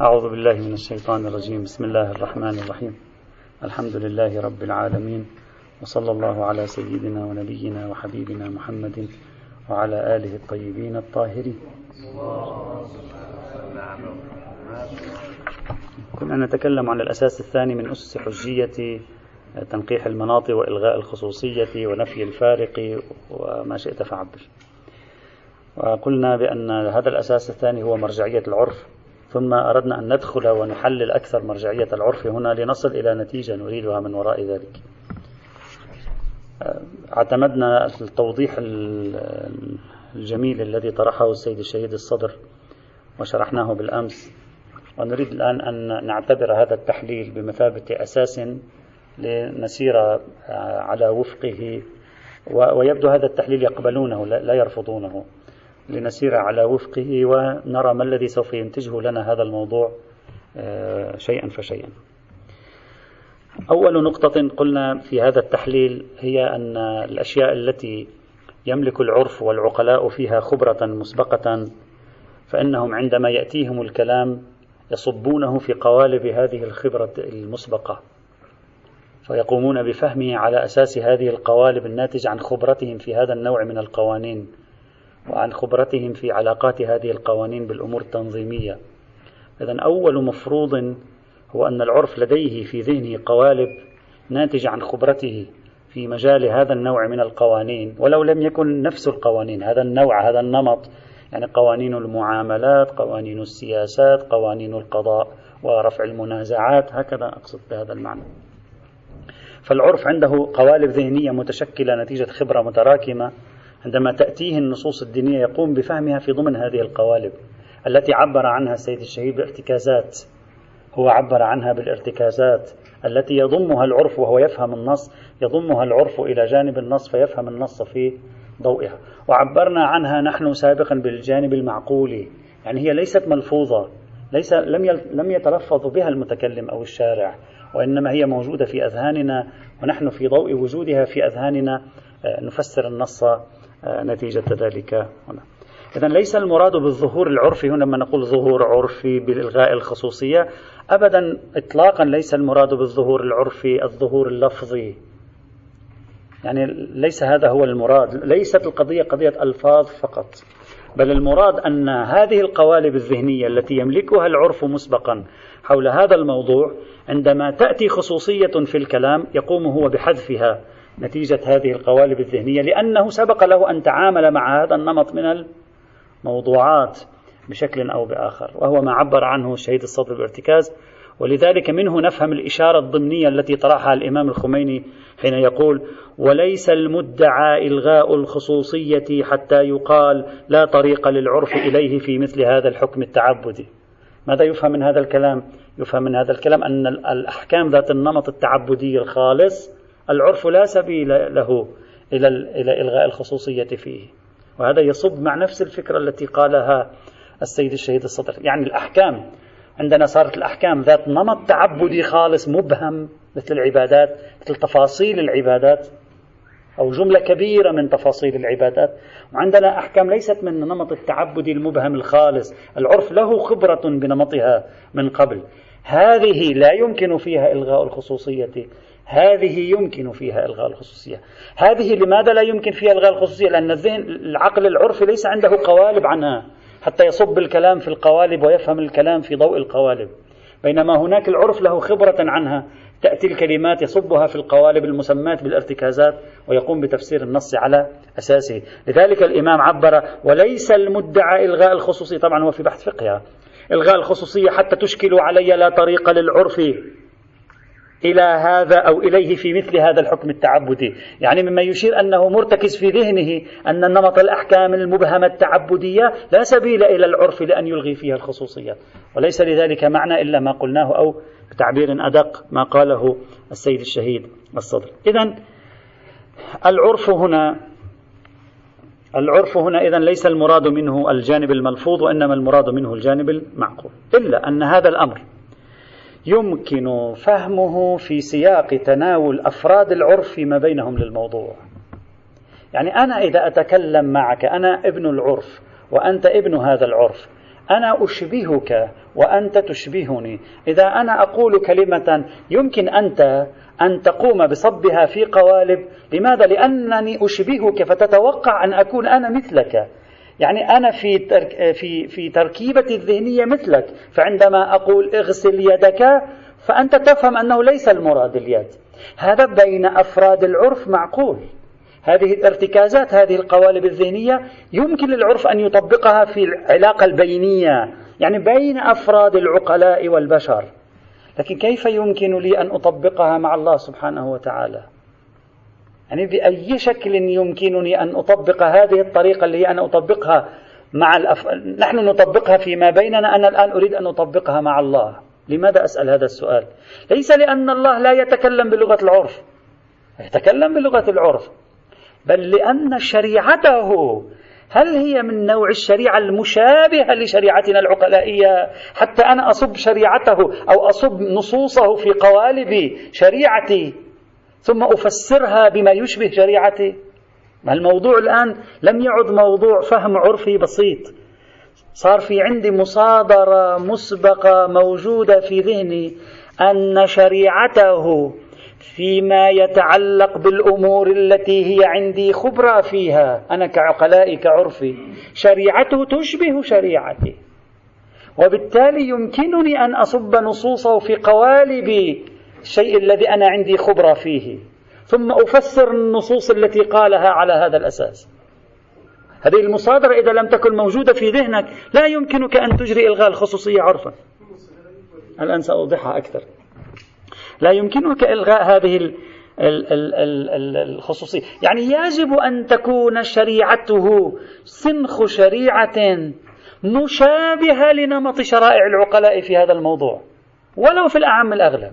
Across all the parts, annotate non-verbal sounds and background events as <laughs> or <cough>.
أعوذ بالله من الشيطان الرجيم. بسم الله الرحمن الرحيم. الحمد لله رب العالمين وصلى الله على سيدنا ونبينا وحبيبنا محمد وعلى آله الطيبين الطاهرين. كنا نتكلم عن الأساس الثاني من أسس حجية تنقيح المناط وإلغاء الخصوصية ونفي الفارق وما شئت فعبر. وقلنا بأن هذا الأساس الثاني هو مرجعية العرف. ثم أردنا أن ندخل ونحلل أكثر مرجعية العرف هنا لنصل إلى نتيجة نريدها من وراء ذلك. اعتمدنا التوضيح الجميل الذي طرحه السيد الشهيد الصدر وشرحناه بالأمس ونريد الآن أن نعتبر هذا التحليل بمثابة أساس لنسير على وفقه ويبدو هذا التحليل يقبلونه لا يرفضونه. لنسير على وفقه ونرى ما الذي سوف ينتجه لنا هذا الموضوع آه، شيئا فشيئا. أول نقطة قلنا في هذا التحليل هي أن الأشياء التي يملك العرف والعقلاء فيها خبرة مسبقة فإنهم عندما يأتيهم الكلام يصبونه في قوالب هذه الخبرة المسبقة فيقومون بفهمه على أساس هذه القوالب الناتجة عن خبرتهم في هذا النوع من القوانين وعن خبرتهم في علاقات هذه القوانين بالأمور التنظيمية. إذا أول مفروض هو أن العرف لديه في ذهنه قوالب ناتجة عن خبرته في مجال هذا النوع من القوانين ولو لم يكن نفس القوانين هذا النوع هذا النمط يعني قوانين المعاملات قوانين السياسات قوانين القضاء ورفع المنازعات هكذا أقصد بهذا المعنى. فالعرف عنده قوالب ذهنية متشكلة نتيجة خبرة متراكمة عندما تأتيه النصوص الدينية يقوم بفهمها في ضمن هذه القوالب التي عبر عنها السيد الشهيد بارتكازات هو عبر عنها بالارتكازات التي يضمها العرف وهو يفهم النص يضمها العرف إلى جانب النص فيفهم النص في ضوئها. وعبرنا عنها نحن سابقا بالجانب المعقولي يعني هي ليست ملفوظة ليس لم لم يتلفظ بها المتكلم أو الشارع وإنما هي موجودة في أذهاننا ونحن في ضوء وجودها في أذهاننا آه، نفسر النص نتيجة ذلك هنا. إذا ليس المراد بالظهور العرفي هنا لما نقول ظهور عرفي بإلغاء الخصوصية أبدا إطلاقا ليس المراد بالظهور العرفي الظهور اللفظي. يعني ليس هذا هو المراد ليست القضية قضية ألفاظ فقط بل المراد أن هذه القوالب الذهنية التي يملكها العرف مسبقا حول هذا الموضوع عندما تأتي خصوصية في الكلام يقوم هو بحذفها. نتيجة هذه القوالب الذهنية لأنه سبق له أن تعامل مع هذا النمط من الموضوعات بشكل أو بآخر وهو ما عبر عنه الشهيد الصدر بارتكاز ولذلك منه نفهم الإشارة الضمنية التي طرحها الإمام الخميني حين يقول وليس المدعى إلغاء الخصوصية حتى يقال لا طريق للعرف إليه في مثل هذا الحكم التعبدي ماذا يفهم من هذا الكلام؟ يفهم من هذا الكلام أن الأحكام ذات النمط التعبدي الخالص العرف لا سبيل له إلى إلى إلغاء الخصوصية فيه. وهذا يصب مع نفس الفكرة التي قالها السيد الشهيد الصدر. يعني الأحكام عندنا صارت الأحكام ذات نمط تعبدي خالص مبهم مثل العبادات مثل تفاصيل العبادات أو جملة كبيرة من تفاصيل العبادات. وعندنا أحكام ليست من نمط التعبد المبهم الخالص. العرف له خبرة بنمطها من قبل. هذه لا يمكن فيها إلغاء الخصوصية هذه يمكن فيها إلغاء الخصوصية. هذه لماذا لا يمكن فيها إلغاء الخصوصية؟ لأن الذهن العقل العرفي ليس عنده قوالب عنها. حتى يصب الكلام في القوالب ويفهم الكلام في ضوء القوالب. بينما هناك العرف له خبرة عنها. تأتي الكلمات يصبها في القوالب المسمات بالارتكازات ويقوم بتفسير النص على أساسه. لذلك الإمام عبر وليس المدعى إلغاء الخصوصية. طبعا هو في بحث فقهها إلغاء الخصوصية حتى تشكلوا علي لا طريق للعرف. إلى هذا أو إليه في مثل هذا الحكم التعبدي. يعني مما يشير أنه مرتكز في ذهنه أن نمط الأحكام المبهمة التعبدية لا سبيل إلى العرف لأن يلغي فيها الخصوصيات وليس لذلك معنى إلا ما قلناه أو بتعبير أدق ما قاله السيد الشهيد الصدر. إذا العرف هنا العرف هنا إذا ليس المراد منه الجانب الملفوظ وإنما المراد منه الجانب المعقول. إلا أن هذا الأمر يمكن فهمه في سياق تناول أفراد العرف فيما بينهم للموضوع. يعني أنا إذا أتكلم معك أنا ابن العرف وأنت ابن هذا العرف أنا أشبهك وأنت تشبهني. إذا أنا أقول كلمة يمكن أنت أن تقوم بصبها في قوالب لماذا؟ لأنني أشبهك فتتوقع أن أكون أنا مثلك. يعني أنا في في في تركيبتي الذهنية مثلك فعندما أقول اغسل يدك فأنت تفهم أنه ليس المراد اليد. هذا بين أفراد العرف معقول. هذه الارتكازات هذه القوالب الذهنية يمكن للعرف أن يطبقها في العلاقة البينية يعني بين أفراد العقلاء والبشر. لكن كيف يمكن لي أن أطبقها مع الله سبحانه وتعالى؟ يعني بأي شكل يمكنني أن أطبق هذه الطريقة اللي هي أنا أطبقها مع الأف... نحن نطبقها فيما بيننا أنا الآن أريد أن أطبقها مع الله. لماذا أسأل هذا السؤال؟ ليس لأن الله لا يتكلم بلغة العرف. يتكلم بلغة العرف. بل لأن شريعته هل هي من نوع الشريعة المشابهة لشريعتنا العقلائية؟ حتى أنا أصب شريعته أو أصب نصوصه في قوالب شريعتي. ثم أفسرها بما يشبه شريعتي. الموضوع الآن لم يعد موضوع فهم عرفي بسيط. صار في عندي مصادرة مسبقة موجودة في ذهني أن شريعته فيما يتعلق بالأمور التي هي عندي خبرة فيها أنا كعقلائي كعرفي شريعته تشبه شريعتي. وبالتالي يمكنني أن أصب نصوصه في قوالب الشيء الذي أنا عندي خبرة فيه. ثم أفسر النصوص التي قالها على هذا الأساس. هذه المصادرة إذا لم تكن موجودة في ذهنك لا يمكنك أن تجري إلغاء الخصوصية عرفا. الآن سأوضحها أكثر. لا يمكنك إلغاء هذه الخصوصية. يعني يجب أن تكون شريعته سنخ شريعة مشابهة لنمط شرائع العقلاء في هذا الموضوع ولو في الأعم الأغلب.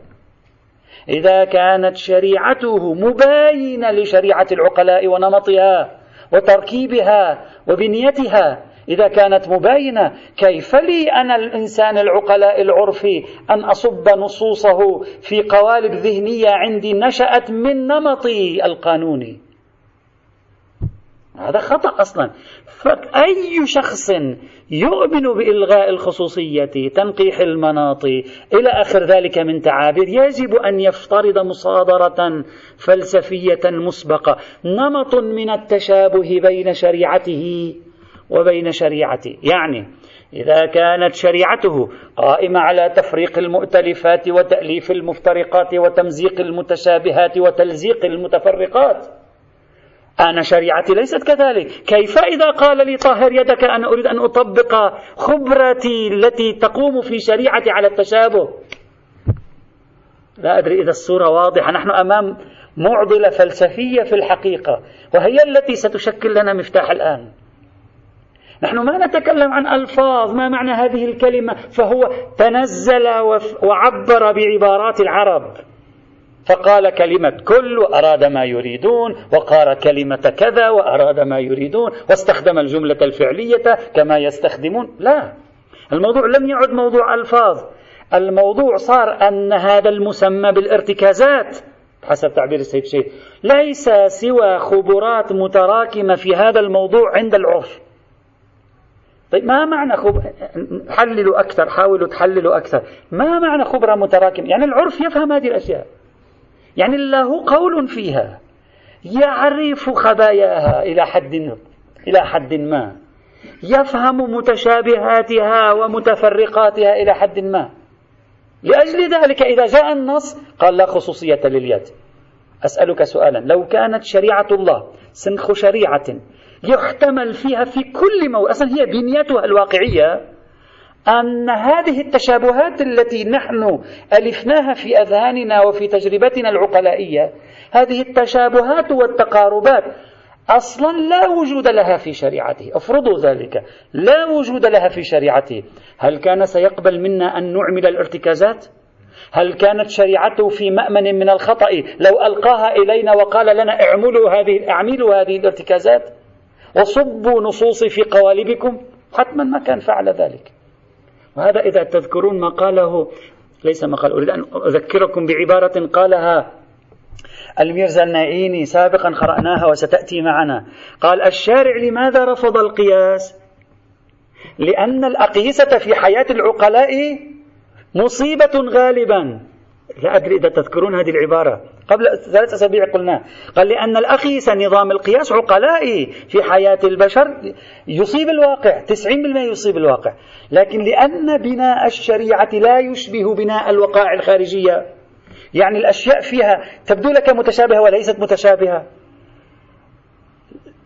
إذا كانت شريعته مباينة لشريعة العقلاء ونمطها وتركيبها وبنيتها إذا كانت مباينة كيف لي أنا الإنسان العقلاء العرفي أن أصب نصوصه في قوالب ذهنية عندي نشأت من نمطي القانوني؟ هذا خطأ أصلا. فأي شخص يؤمن بإلغاء الخصوصية تنقيح المناط إلى آخر ذلك من تعابير يجب أن يفترض مصادرة فلسفية مسبقة نمط من التشابه بين شريعته وبين شريعته. يعني إذا كانت شريعته قائمة على تفريق المؤتلفات وتأليف المفترقات وتمزيق المتشابهات وتلزيق المتفرقات أنا شريعتي ليست كذلك. كيف إذا قال لي طهر يدك أنا أريد أن أطبق خبرتي التي تقوم في شريعتي على التشابه؟ لا أدري إذا الصورة واضحة. نحن أمام معضلة فلسفية في الحقيقة وهي التي ستشكل لنا مفتاح الآن. نحن ما نتكلم عن ألفاظ ما معنى هذه الكلمة؟ فهو تنزل وعبر بعبارات العرب. فقال كلمة كل وأراد ما يريدون وقال كلمة كذا وأراد ما يريدون واستخدم الجملة الفعلية كما يستخدمون. لا الموضوع لم يعد موضوع ألفاظ. الموضوع صار أن هذا المسمى بالارتكازات حسب تعبير السيد شيخ. ليس سوى خبرات متراكمة في هذا الموضوع عند العرف. طيب ما معنى خب... حللوا أكثر حاولوا تحللوا أكثر. ما معنى خبرة متراكمة؟ يعني العرف يفهم هذه الأشياء. يعني له قول فيها. يعرف خباياها إلى حد إلى حد ما. يفهم متشابهاتها ومتفرقاتها إلى حد ما. لأجل ذلك إذا جاء النص قال لا خصوصية لليد. أسألك سؤالا. لو كانت شريعة الله سنخ شريعة يحتمل فيها في كل موضوع أصلا هي بنيتها الواقعية أن هذه التشابهات التي نحن ألفناها في أذهاننا وفي تجربتنا العقلائية هذه التشابهات والتقاربات أصلا لا وجود لها في شريعته. افرضوا ذلك. لا وجود لها في شريعته. هل كان سيقبل منا أن نعمل الارتكازات؟ هل كانت شريعته في مأمن من الخطأ لو ألقاها إلينا وقال لنا اعملوا هذه اعملوا هذه الارتكازات؟ وصبوا نصوصي في قوالبكم؟ حتما ما كان فعل ذلك. وهذا إذا تذكرون ما قاله ليس ما قال أريد أن أذكركم بعبارة قالها الميرزا النائيني سابقا قرأناها وستأتي معنا. قال الشارع لماذا رفض القياس؟ لأن الأقيسة في حياة العقلاء مصيبة غالبا. لا أدري إذا تذكرون هذه العبارة. قبل ثلاث أسابيع قلنا قال لأن الأقيس نظام القياس عقلائي في حياة البشر يصيب الواقع 90% يصيب الواقع. لكن لأن بناء الشريعة لا يشبه بناء الوقائع الخارجية. يعني الأشياء فيها تبدو لك متشابهة وليست متشابهة.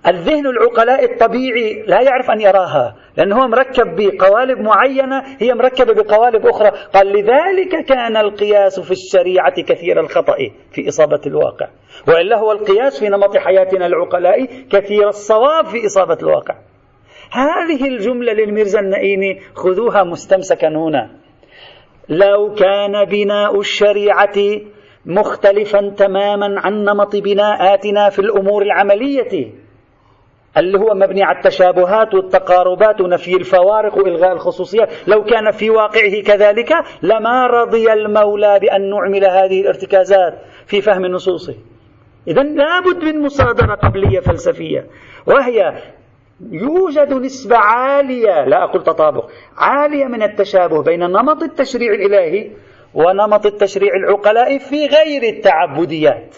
الذهن العقلاء الطبيعي لا يعرف أن يراها لأنه هو مركب بقوالب معينة هي مركبة بقوالب أخرى. قال لذلك كان القياس في الشريعة كثير الخطأ في إصابة الواقع. وإلا هو القياس في نمط حياتنا العقلاء كثير الصواب في إصابة الواقع. هذه الجملة للميرزا النئيمي خذوها مستمسكا هنا. لو كان بناء الشريعة مختلفا تماما عن نمط بناءاتنا في الأمور العملية اللي هو مبني على التشابهات والتقاربات ونفي الفوارق وإلغاء الخصوصيات لو كان في واقعه كذلك لما رضي المولى بأن نعمل هذه الارتكازات في فهم نصوصه. إذا لابد من مصادرة قبلية فلسفية. وهي يوجد نسبة عالية لا أقول تطابق عالية من التشابه بين نمط التشريع الإلهي ونمط التشريع العقلاء في غير التعبديات.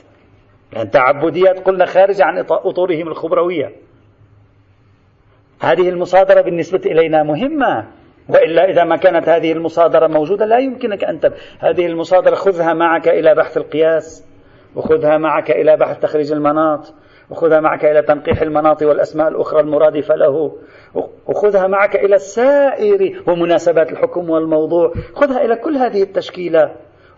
يعني التعبديات قلنا خارج عن أطورهم الخبروية. هذه المصادرة بالنسبة إلينا مهمة. وإلا إذا ما كانت هذه المصادرة موجودة لا يمكنك أن تب... هذه المصادرة خذها معك إلى بحث القياس وخذها معك إلى بحث تخريج المناط وخذها معك إلى تنقيح المناط والأسماء الأخرى المرادفة له. وخذها معك إلى سائر ومناسبات الحكم والموضوع. خذها إلى كل هذه التشكيلة.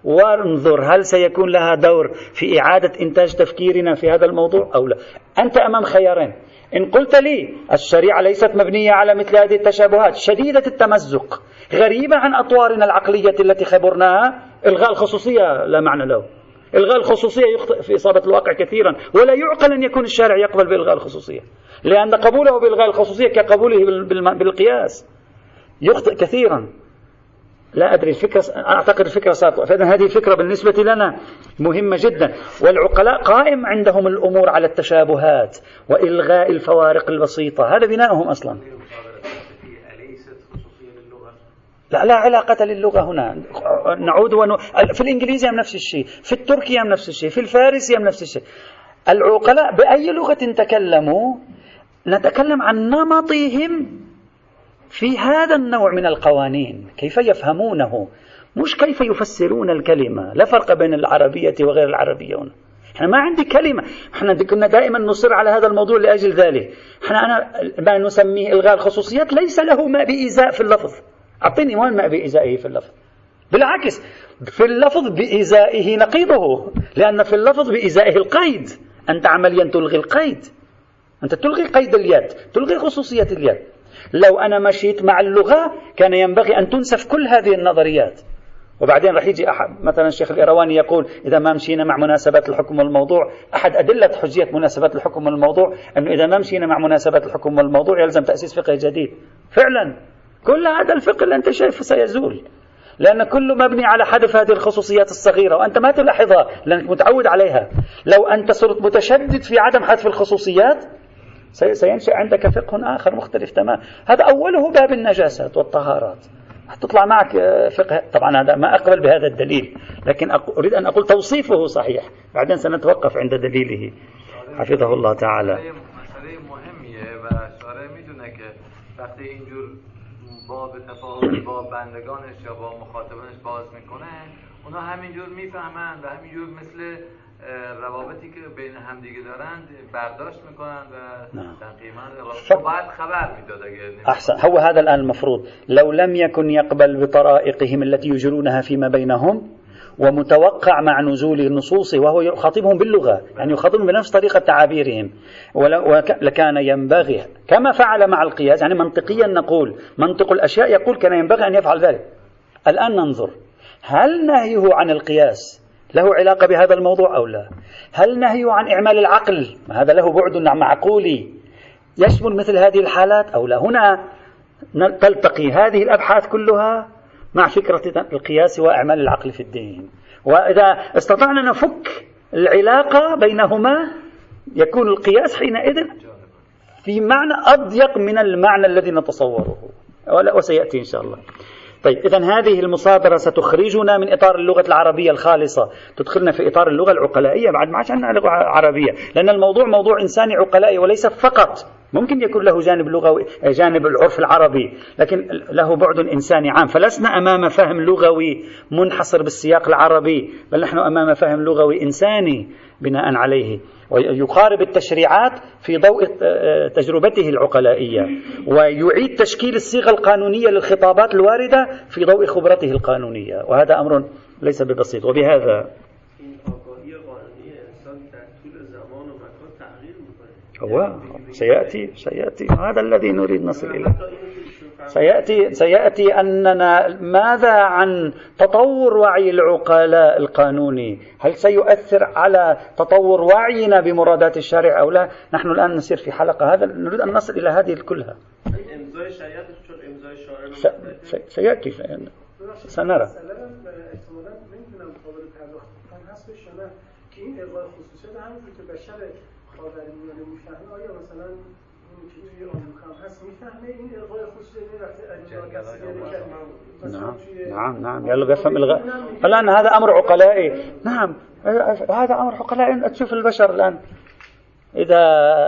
وانظر هل سيكون لها دور في إعادة إنتاج تفكيرنا في هذا الموضوع أو لا؟ أنت أمام خيارين. إن قلت لي الشريعة ليست مبنية على مثل هذه التشابهات شديدة التمزق غريبة عن أطوارنا العقلية التي خبرناها إلغاء الخصوصية لا معنى له. إلغاء الخصوصية يخطئ في إصابة الواقع كثيرا ولا يعقل أن يكون الشارع يقبل بإلغاء الخصوصية. لأن قبوله بإلغاء الخصوصية كقبوله بالقياس يخطئ كثيرا. لا أدري الفكرة أعتقد الفكرة صارت فإذا هذه الفكرة بالنسبة لنا مهمة جدا. والعقلاء قائم عندهم الأمور على التشابهات وإلغاء الفوارق البسيطة. هذا بناؤهم أصلا. لا لا علاقة للغة هنا. نعود ونو... في الإنجليزي هم نفس الشيء في التركي هم نفس الشيء في الفارسي هم نفس الشيء. العقلاء بأي لغة تكلموا؟ نتكلم عن نمطهم في هذا النوع من القوانين كيف يفهمونه؟ مش كيف يفسرون الكلمة. لا فرق بين العربية وغير العربية هنا إحنا ما عندي كلمة. إحنا كنا دائما نصر على هذا الموضوع لأجل ذلك. إحنا أنا ما نسميه إلغاء الخصوصيات ليس له ما بإيذاء في اللفظ. أعطيني وين ما بإيذائه في اللفظ. بالعكس في اللفظ بإزائه نقيضه لأن في اللفظ بإزائه القيد. أنت عمليا تلغي القيد. أنت تلغي قيد اليد تلغي خصوصية اليد. لو أنا مشيت مع اللغة كان ينبغي أن تنسف كل هذه النظريات. وبعدين راح يجي أحد مثلا الشيخ الإيرواني يقول إذا ما مشينا مع مناسبات الحكم والموضوع أحد أدلة حجية مناسبات الحكم والموضوع أنه إذا ما مشينا مع مناسبات الحكم والموضوع يلزم تأسيس فقه جديد. فعلا كل هذا الفقه اللي أنت شايفه سيزول. لأن كله مبني على حذف هذه الخصوصيات الصغيرة وأنت ما تلاحظها لأنك متعود عليها. لو أنت صرت متشدد في عدم حذف الخصوصيات سينشأ عندك فقه آخر مختلف تماما. هذا أوله باب النجاسات والطهارات. تطلع معك آه، فقه. طبعا هذا ما أقبل بهذا الدليل لكن أريد أن أقول توصيفه صحيح. بعدين سنتوقف عند دليله. حفظه الله تعالى. وقتی اینجور با تفاهم با بندگانش یا با مخاطبانش باز میکنه. اونا همینجور میفهمن و همینجور مثل روابطی که بین همدیگه دارند برداشت میکنن و نعم. بعد خبر میداد احسن. هو هذا الآن المفروض. لو لم يكن يقبل بطرائقهم التي يجرونها فيما بينهم ومتوقع مع نزول النصوص وهو يخاطبهم باللغة يعني يخاطبهم بنفس طريقة تعابيرهم. ولكان ينبغي كما فعل مع القياس يعني منطقيا نقول منطق الأشياء يقول كان ينبغي أن يفعل ذلك. الآن ننظر هل نهيه عن القياس له علاقة بهذا الموضوع أو لا؟ هل نهي عن إعمال العقل؟ هذا له بعد معقولي يشمل مثل هذه الحالات أو لا؟ هنا تلتقي هذه الأبحاث كلها مع فكرة القياس وإعمال العقل في الدين. وإذا استطعنا نفك العلاقة بينهما يكون القياس حينئذ في معنى أضيق من المعنى الذي نتصوره. وسيأتي إن شاء الله. طيب إذا هذه المصادرة ستخرجنا من إطار اللغة العربية الخالصة. تدخلنا في إطار اللغة العقلائية بعد ما عادش عندنا لغة عربية. لأن الموضوع موضوع إنساني عقلائي وليس فقط. ممكن يكون له جانب لغوي جانب العرف العربي لكن له بعد إنساني عام. فلسنا أمام فهم لغوي منحصر بالسياق العربي بل نحن أمام فهم لغوي إنساني بناء عليه. ويقارب التشريعات في ضوء آه، تجربته العقلائية. ويعيد تشكيل الصيغة القانونية للخطابات الواردة في ضوء خبرته القانونية. وهذا أمر ليس ببسيط. وبهذا هو سيأتي سيأتي. هذا الذي نريد نصل إليه. سيأتي سيأتي أننا ماذا عن تطور وعي العقلاء القانوني؟ هل سيؤثر على تطور وعينا بمرادات الشارع أو لا؟ نحن الآن نسير في حلقة هذا نريد أن نصل إلى هذه كلها. سيأتي سنرى خاورمیانه آیا مثلا اون که هم هست میفهمه الغای خصوصی نعم نعم نعم. يلا بيفهم الغاء الآن هذا أمر عقلائي. نعم هذا أمر عقلائي. تشوف البشر الآن. إذا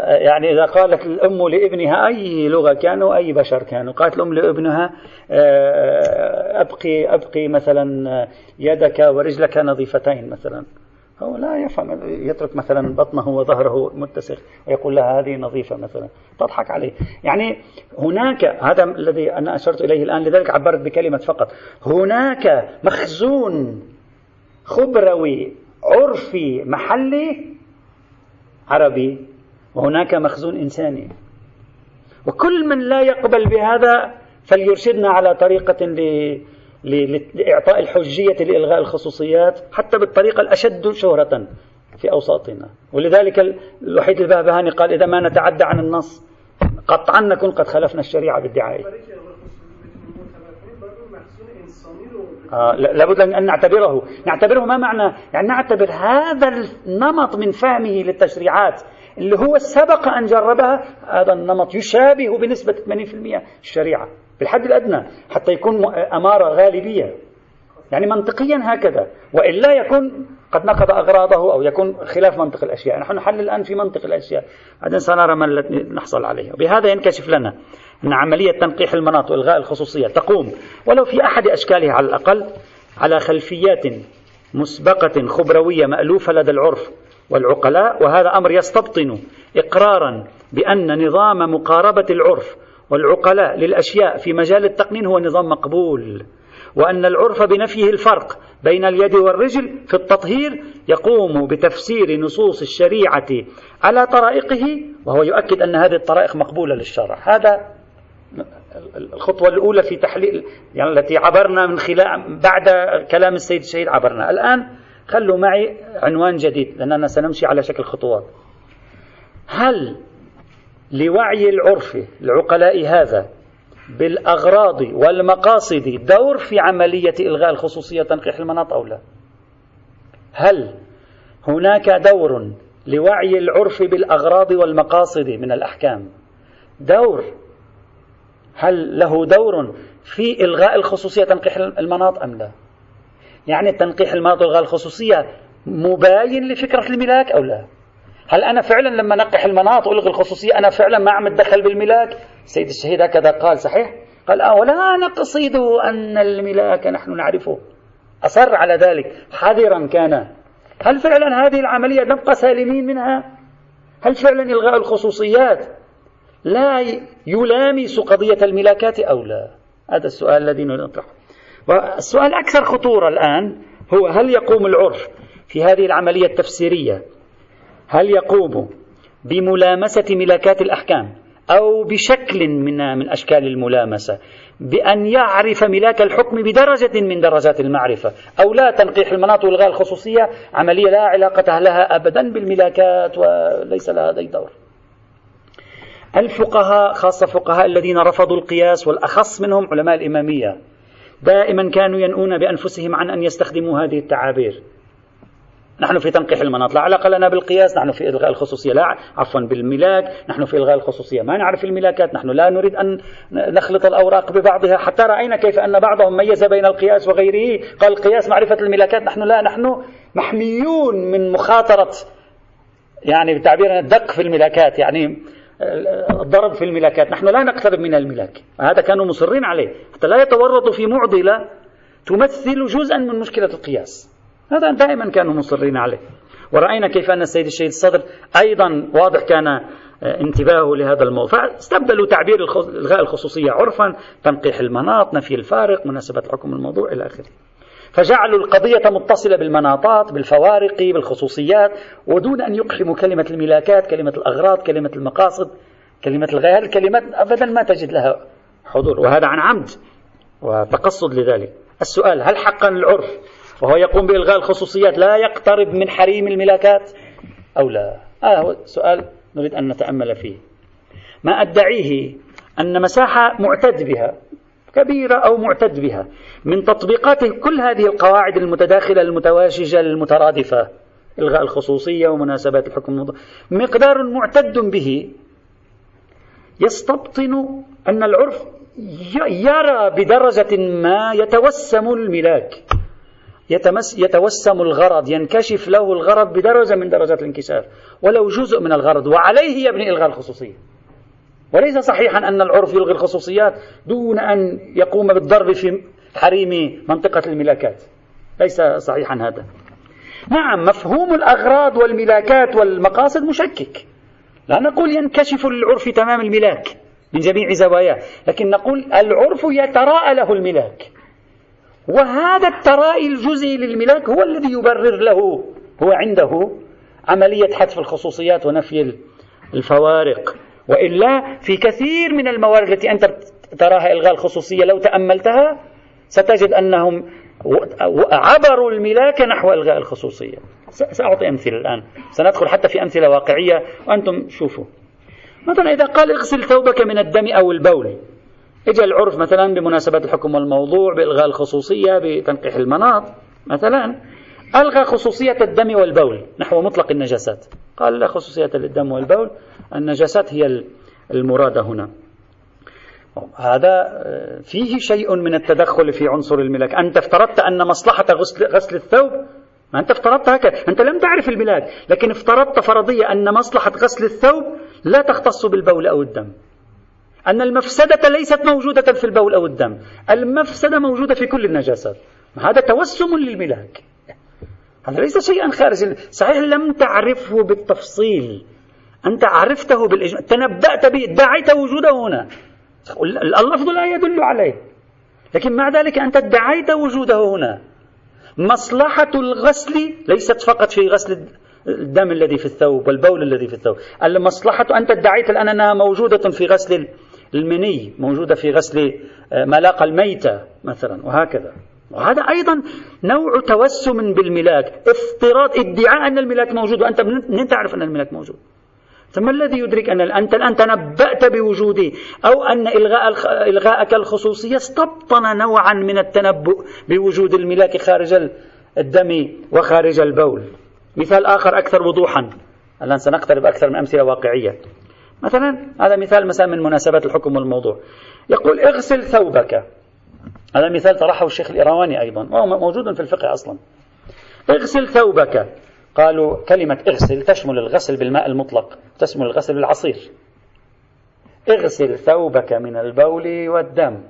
يعني إذا قالت الأم لابنها أي لغة كانوا أي بشر كانوا. قالت الأم لابنها أبقي أبقي مثلا يدك ورجلك نظيفتين مثلا. هو لا يفهم. يترك مثلا بطنه وظهره متسخ ويقول لها هذه نظيفة مثلا. تضحك عليه. يعني هناك هذا الذي أنا أشرت إليه الآن لذلك عبرت بكلمة فقط. هناك مخزون خبروي عرفي محلي عربي وهناك مخزون إنساني. وكل من لا يقبل بهذا فليرشدنا على طريقة لإعطاء الحجية لإلغاء الخصوصيات حتى بالطريقة الأشد شهرة في أوساطنا. ولذلك الوحيد البهبهاني قال إذا ما نتعدى عن النص قطعا نكون قد خلفنا الشريعة بالدعاية آه لابد أن نعتبره. نعتبره ما معنى؟ يعني نعتبر هذا النمط من فهمه للتشريعات اللي هو سبق أن جربها هذا النمط يشابه بنسبة 80% الشريعة. بالحد الأدنى حتى يكون أمارة غالبية. يعني منطقيا هكذا. وإلا يكون قد نقض أغراضه أو يكون خلاف منطق الأشياء. نحن نحل الآن في منطق الأشياء. بعدين سنرى ما الذي نحصل عليه. وبهذا ينكشف لنا أن عملية تنقيح المناط وإلغاء الخصوصية تقوم. ولو في أحد أشكالها على الأقل على خلفيات مسبقة خبروية مألوفة لدى العرف والعقلاء وهذا أمر يستبطن إقرارا بأن نظام مقاربة العرف والعقلاء للأشياء في مجال التقنين هو نظام مقبول. وأن العرف بنفيه الفرق بين اليد والرجل في التطهير يقوم بتفسير نصوص الشريعة على طرائقه وهو يؤكد أن هذه الطرائق مقبولة للشرع. هذا الخطوة الأولى في تحليل يعني التي عبرنا من خلال بعد كلام السيد الشهيد عبرنا. الآن خلوا معي عنوان جديد لأننا سنمشي على شكل خطوات. هل لوعي العرف العقلاء هذا بالأغراض والمقاصد دور في عملية إلغاء الخصوصية تنقيح المناط أو لا. هل هناك دور لوعي العرف بالأغراض والمقاصد من الأحكام؟ دور هل له دور في إلغاء الخصوصية تنقيح المناط أم لا؟ يعني تنقيح المناط وإلغاء الخصوصية مباين لفكرة الملاك أو لا؟ هل أنا فعلا لما نقح المناط وألغي الخصوصية أنا فعلا ما عم أتدخل بالملاك؟ سيد الشهيد هكذا قال صحيح؟ قال آه ولا نقصد أن الملاك نحن نعرفه. أصر على ذلك. حذرا كان. هل فعلا هذه العملية نبقى سالمين منها؟ هل فعلا إلغاء الخصوصيات لا يلامس قضية الملاكات أو لا؟ هذا السؤال الذي نطرحه. والسؤال الأكثر خطورة الآن هو هل يقوم العرف في هذه العملية التفسيرية هل يقوم بملامسة ملاكات الأحكام أو بشكل من من أشكال الملامسة بأن يعرف ملاك الحكم بدرجة من درجات المعرفة أو لا تنقيح المناط والغاء الخصوصية؟ عملية لا علاقة لها أبدا بالملاكات وليس لها أي دور. الفقهاء خاصة فقهاء الذين رفضوا القياس والأخص منهم علماء الإمامية دائما كانوا ينؤون بأنفسهم عن أن يستخدموا هذه التعابير. نحن في تنقيح المناط لا علاقة لنا بالقياس نحن في إلغاء الخصوصية لا عفوا بالملاك نحن في إلغاء الخصوصية ما نعرف الملاكات نحن لا نريد أن نخلط الأوراق ببعضها حتى رأينا كيف أن بعضهم ميز بين القياس وغيره قال القياس معرفة الملاكات نحن لا نحن محميون من مخاطرة يعني بتعبيرنا الدق في الملاكات يعني الضرب في الملاكات نحن لا نقترب من الملاك هذا كانوا مصرين عليه حتى لا يتورطوا في معضلة تمثل جزءا من مشكلة القياس. هذا دائما كانوا مصرين عليه. ورأينا كيف أن السيد الشهيد الصدر أيضا واضح كان آه، انتباهه لهذا الموضوع. فاستبدلوا تعبير إلغاء الخصوصية عرفا تنقيح المناط نفي الفارق مناسبة الحكم الموضوع إلى آخره. فجعلوا القضية متصلة بالمناطات بالفوارق بالخصوصيات ودون أن يقحموا كلمة الملاكات كلمة الأغراض كلمة المقاصد كلمة الغاية الكلمات أبدا ما تجد لها حضور. وهذا عن عمد وتقصد لذلك. السؤال هل حقا العرف وهو يقوم بإلغاء الخصوصيات لا يقترب من حريم الملاكات أو لا. هذا آه هو سؤال نريد أن نتأمل فيه. ما أدعيه أن مساحة معتد بها كبيرة أو معتد بها من تطبيقات كل هذه القواعد المتداخلة المتواشجة المترادفة إلغاء الخصوصية ومناسبات الحكم مقدار معتد به يستبطن أن العرف يرى بدرجة ما يتوسم الملاك. يتمس يتوسم الغرض ينكشف له الغرض بدرجة من درجات الانكشاف. ولو جزء من الغرض وعليه يبني إلغاء الخصوصية. وليس صحيحا أن العرف يلغي الخصوصيات دون أن يقوم بالضرب في حريم منطقة الملاكات. ليس صحيحا هذا. نعم مفهوم الأغراض والملاكات والمقاصد مشكك. لا نقول ينكشف للعرف تمام الملاك من جميع زواياه لكن نقول العرف يتراءى له الملاك. وهذا الترائي الجزئي للملاك هو الذي يبرر له. هو عنده عملية حذف الخصوصيات ونفي الفوارق. وإلا في كثير من الموارد التي أنت تراها إلغاء الخصوصية لو تأملتها ستجد أنهم عبروا الملاك نحو إلغاء الخصوصية. سأعطي أمثلة الآن. سندخل حتى في أمثلة واقعية وأنتم شوفوا. مثلا إذا قال اغسل ثوبك من الدم أو البول. اجى العرف مثلا بمناسبة الحكم والموضوع بإلغاء الخصوصية بتنقيح المناط مثلا ألغى خصوصية الدم والبول نحو مطلق النجاسات. قال لا خصوصية للدم والبول النجاسات هي المرادة هنا. هذا فيه شيء من التدخل في عنصر الملاك أنت افترضت أن مصلحة غسل, غسل الثوب؟ ما أنت افترضت هكذا. أنت لم تعرف الملاك لكن افترضت فرضية أن مصلحة غسل الثوب لا تختص بالبول أو الدم. أن المفسدة ليست موجودة في البول أو الدم. المفسدة موجودة في كل النجاسات. هذا توسم للملاك. هذا ليس شيئا خارجا. صحيح لم تعرفه بالتفصيل. أنت عرفته بالإجماع. تنبأت به. ادعيت وجوده هنا. اللفظ لا يدل عليه. لكن مع ذلك أنت ادعيت وجوده هنا. مصلحة الغسل ليست فقط في غسل الدم الذي في الثوب والبول الذي في الثوب. المصلحة أنت ادعيت الآن أنها موجودة في غسل المني موجودة في غسل آه، ملاقى الميتة مثلا وهكذا. وهذا أيضا نوع توسم بالملاك. افتراض ادعاء أن الملاك موجود وأنت منين تعرف أن الملاك موجود. ثم الذي يدرك أن أنت الآن تنبأت بوجوده أو أن إلغاء إلغاءك الخصوصية استبطن نوعا من التنبؤ بوجود الملاك خارج الدم وخارج البول. مثال آخر أكثر وضوحا. الآن سنقترب أكثر من أمثلة واقعية. مثلا هذا مثال مثلا من مناسبات الحكم والموضوع. يقول اغسل ثوبك. هذا مثال طرحه الشيخ الإيرواني أيضا وهو موجود في الفقه أصلا. اغسل ثوبك. قالوا كلمة اغسل تشمل الغسل بالماء المطلق تشمل الغسل بالعصير اغسل ثوبك من البول والدم.